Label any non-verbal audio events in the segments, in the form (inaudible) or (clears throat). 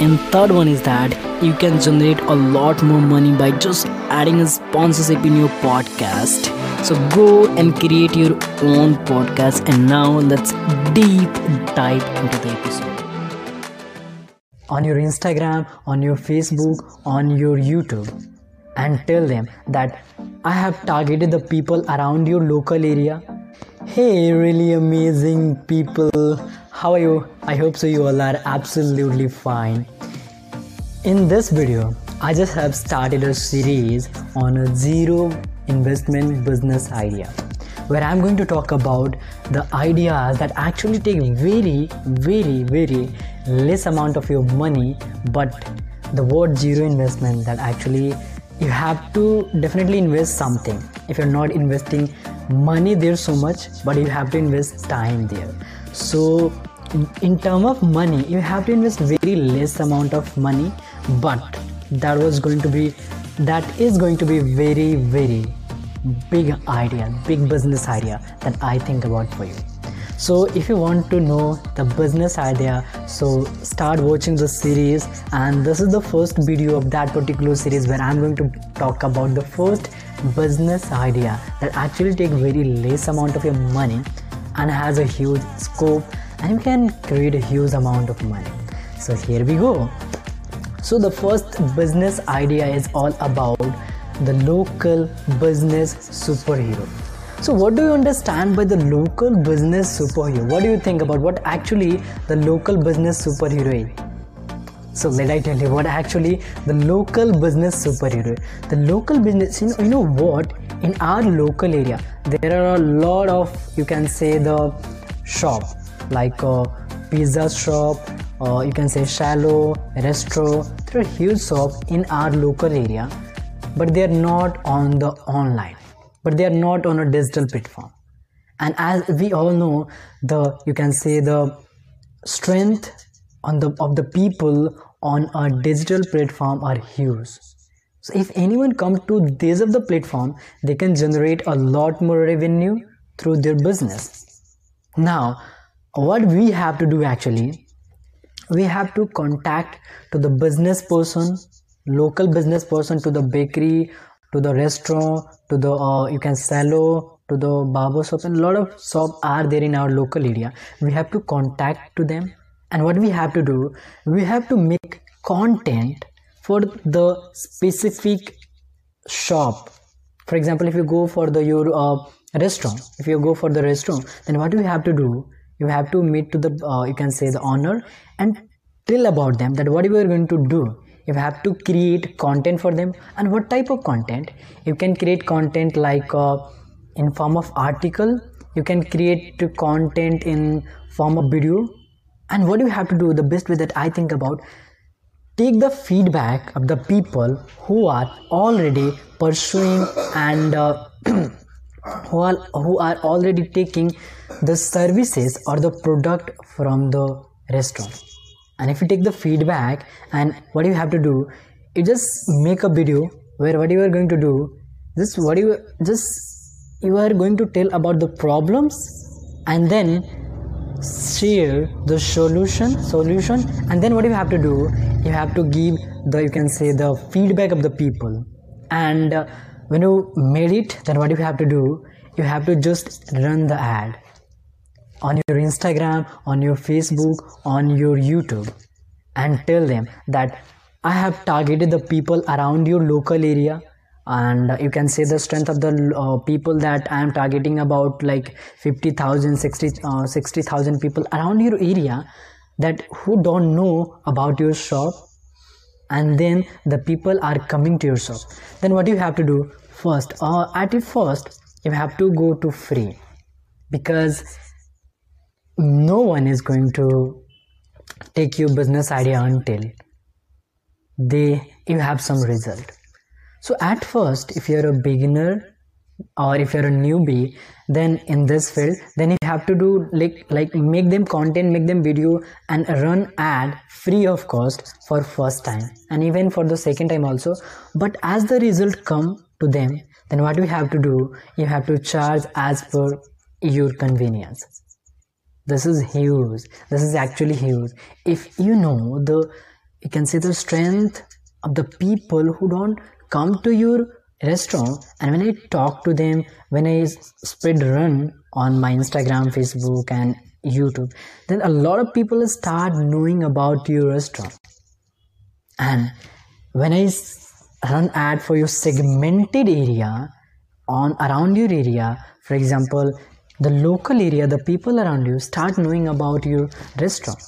And third one is that you can generate a lot more money by just adding a sponsorship in your podcast. So go and create your own podcast. And now let's deep dive into the episode. On your Instagram, on your Facebook, on your YouTube, and tell them that I have targeted the people around your local area. Hey, really amazing people. How are you? I hope so. You all are absolutely fine. In this video, I just have started a series on a zero investment business idea where I'm going to talk about the ideas that actually take very, very, very less amount of your money, but the word zero investment that actually you have to definitely invest something. If you're not investing money there so much, but you have to invest time there. So in term of money, you have to invest very less amount of money but that was going to be that is going to be very very big idea big business idea that i think about for you so if you want to know the business idea so start watching the series. And this is the first video of that particular series where i'm going to talk about the first business idea that actually take very less amount of your money and has a huge scope and you can create a huge amount of money. So here we go. So, the first business idea is all about the local business superhero. So, what do you understand by the local business superhero? What do you think about what actually the local business superhero is? So, let I tell you what actually the local business superhero. The local business, you know, you know what? In our local area, there are a lot of you can say the shop like a pizza shop or you can say shallow restaurant there are huge shops in our local area but they are not on the online but they are not on a digital platform. And as we all know the you can say the strength on the of the people on a digital platform are huge. So if anyone comes to this of the platform they can generate a lot more revenue through their business. Now what we have to do actually we have to contact to the business person local business person to the bakery to the restaurant to the uh, you can sell to the barber shop and a lot of shop are there in our local area. We have to contact to them. And what we have to do we have to make content for the specific shop. For example if you go for the your uh, restaurant if you go for the restaurant then what do you have to do? You have to meet to the uh, you can say the owner and tell about them that what you are going to do you have to create content for them. And what type of content? You can create content like uh, in form of article. You can create content in form of video. And what you have to do the best way that i think about take the feedback of the people who are already pursuing and uh, (clears throat) who are who are already taking the services or the product from the restaurant and if you take the feedback and what you have to do you just make a video where what you are going to do this what you just you are going to tell about the problems and then share the solution solution. And then what you have to do you have to give the you can say the feedback of the people. And uh, when you made it then what you have to do you have to just run the ad on your instagram on your facebook on your youtube and tell them that i have targeted the people around your local area. And you can say the strength of the uh, people that i am targeting about like 50000 60000 uh, 60000 people around your area that who don't know about your shop. And then the people are coming to your shop. Then what you have to do? First uh, at first you have to go to free. Because no one is going to take your business idea until they you have some result. So at first if you're a beginner or if you're a newbie then in this field then you have to do like like make them content make them video and run ad free of cost for first time and even for the second time also. But as the result come to them then what we have to do you have to charge as per your convenience this is huge. This is actually huge. If you know the you can see the strength of the people who don't come to your restaurant and when i talk to them when i spread run on my instagram facebook and youtube then a lot of people start knowing about your restaurant. And when i run ad for your segmented area on around your area for example the local area the people around you start knowing about your restaurant.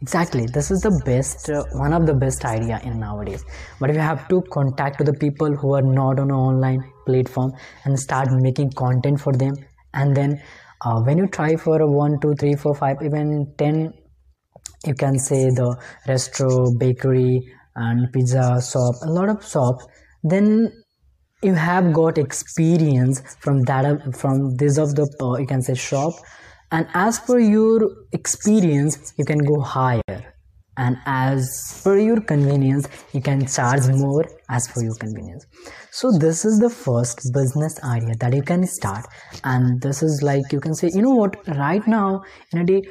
Exactly. This is the best uh, one of the best idea in nowadays. But if you have to contact to the people who are not on an online platform and start making content for them and then uh, when you try for a one two three four five even 10 you can say the restaurant bakery and pizza shop a lot of shops then you have got experience from that from this of the uh, you can say shop. And as per your experience you can go higher. And as per your convenience you can charge more as per your convenience. So this is the first business idea that you can start. And this is like you can say you know what? Right now in a day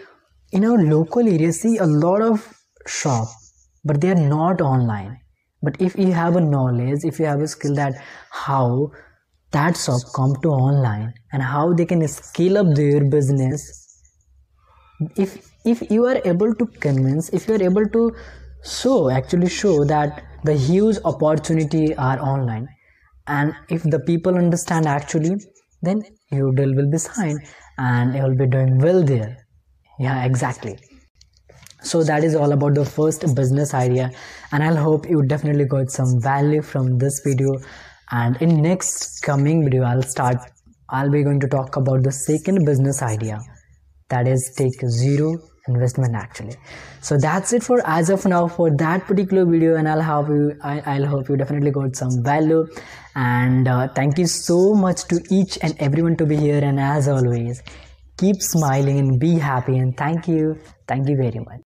in our local area see a lot of shop but they are not online but if you have a knowledge if you have a skill that how that shop come to online and how they can scale up their business if if you are able to convince if you are able to show actually show that the huge opportunity are online. And if the people understand actually then your deal will be signed and you will be doing well there. Yeah exactly so that is all about the first business idea. And i'll hope you definitely got some value from this video. And in next coming video i'll start i'll be going to talk about the second business idea. That is take zero investment actually. So that's it for as of now for that particular video. And i'll have you I, will hope you definitely got some value. And uh, thank you so much to each and everyone to be here. And as always keep smiling and be happy. And thank you. Thank you very much